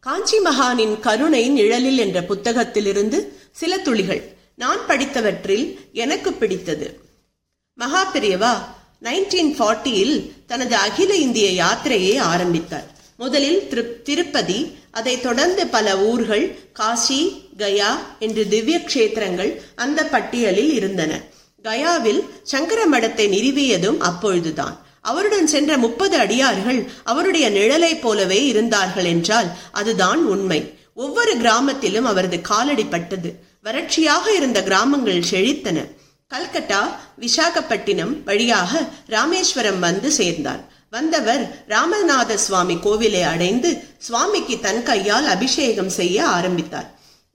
காஞ்சி மகானின் கருணை நிழலில் என்ற புத்தகத்திலிருந்து சில துளிகள். நான் படித்தவற்றில் எனக்கு பிடித்தது. மகா பெரியவா நைன்டீன் ஃபார்ட்டியில் தனது அகில இந்திய யாத்திரையை ஆரம்பித்தார். முதலில் திரு- திருப்பதி அதைத் தொடர்ந்து பல ஊர்கள் காசி கயா என்று திவ்ய கஷேத்திரங்கள் அந்த பட்டியலில் இருந்தன. கயாவில் சங்கர மடத்தை நிறுவியதும் அப்பொழுதுதான். அவருடன் சென்ற முப்பது அடியார்கள் அவருடைய நிழலைப் போலவே இருந்தார்கள் என்றால் அதுதான் உண்மை. ஒவ்வொரு கிராமத்திலும் அவரது காலடி பட்டது வறட்சியாக இருந்த கிராமங்கள் செழித்தன. கல்கட்டா விசாகப்பட்டினம் வழியாக ராமேஸ்வரம் வந்து சேர்ந்தார். வந்தவர் ராமநாத சுவாமி கோவிலை அடைந்து சுவாமிக்கு தன் கையால் அபிஷேகம் செய்ய ஆரம்பித்தார்.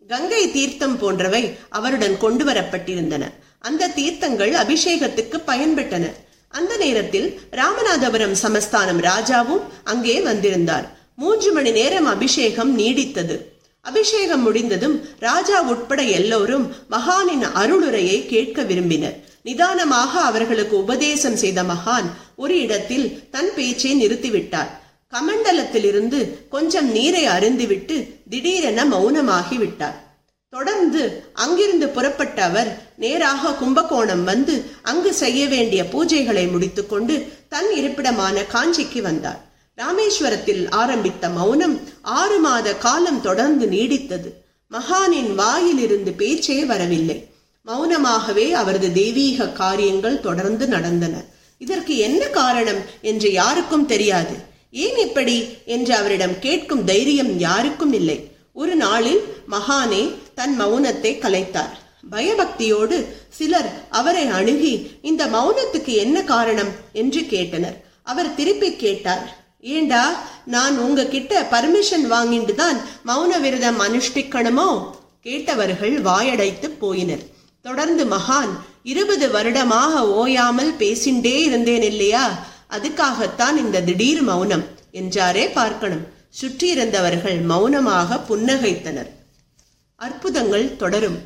கங்கை தீர்த்தம் போன்றவை அவருடன் கொண்டு வரப்பட்டிருந்தன. அந்த தீர்த்தங்கள் அபிஷேகத்துக்கு பயன்பட்டன. அந்த நேரத்தில் ராமநாதபுரம் சமஸ்தானம் ராஜாவும் அங்கே வந்திருந்தார். மூன்று மணி நேரம் அபிஷேகம் நீடித்தது. அபிஷேகம் முடிந்ததும் ராஜா உட்பட எல்லோரும் மகானின் அருளுரையை கேட்க விரும்பினர். நிதானமாக அவர்களுக்கு உபதேசம் செய்த மகான் ஒரு இடத்தில் தன் பேச்சை நிறுத்திவிட்டார். கமண்டலத்திலிருந்து கொஞ்சம் நீரை அருந்திவிட்டு திடீரென மௌனமாகி விட்டார் தொடர்ந்து அங்கிருந்து புறப்பட்ட அவர் நேராக கும்பகோணம் வந்து அங்கு செய்ய வேண்டிய பூஜைகளை முடித்துக்கொண்டு தன் இருப்பிடமான காஞ்சிக்கு வந்தார். ராமேஸ்வரத்தில் ஆரம்பித்த மௌனம் ஆறு மாத காலம் தொடர்ந்து நீடித்தது. மகானின் வாயிலிருந்து பேச்சே வரவில்லை. மௌனமாகவே அவரது தெய்வீக காரியங்கள் தொடர்ந்து நடந்தன. இதற்கு என்ன காரணம் என்று யாருக்கும் தெரியாது. ஏன் இப்படி என்று அவரிடம் கேட்கும் தைரியம் யாருக்கும் இல்லை. ஒரு நாளில் மகானே தன் மௌனத்தை கலைத்தார். பயபக்தியோடு சிலர் அவரை அணுகி இந்த மௌனத்துக்கு என்ன காரணம்? என்று கேட்டனர். அவர் திருப்பி கேட்டார் ஏண்டா நான் உங்ககிட்ட பர்மிஷன் வாங்கிட்டு தான் மௌன விரதம் அனுஷ்டிக்கணுமோ? கேட்டவர்கள் வாயடைத்து போயினர். தொடர்ந்து மகான் இருபது வருடமாக ஓயாமல் பேசிண்டே இருந்தேன் இல்லையா? அதுக்காகத்தான் இந்த திடீர் மௌனம். என்றாரே பார்க்கணும். சுற்றியிருந்தவர்கள் மௌனமாக புன்னகைத்தனர். அற்புதங்கள் தொடரும்.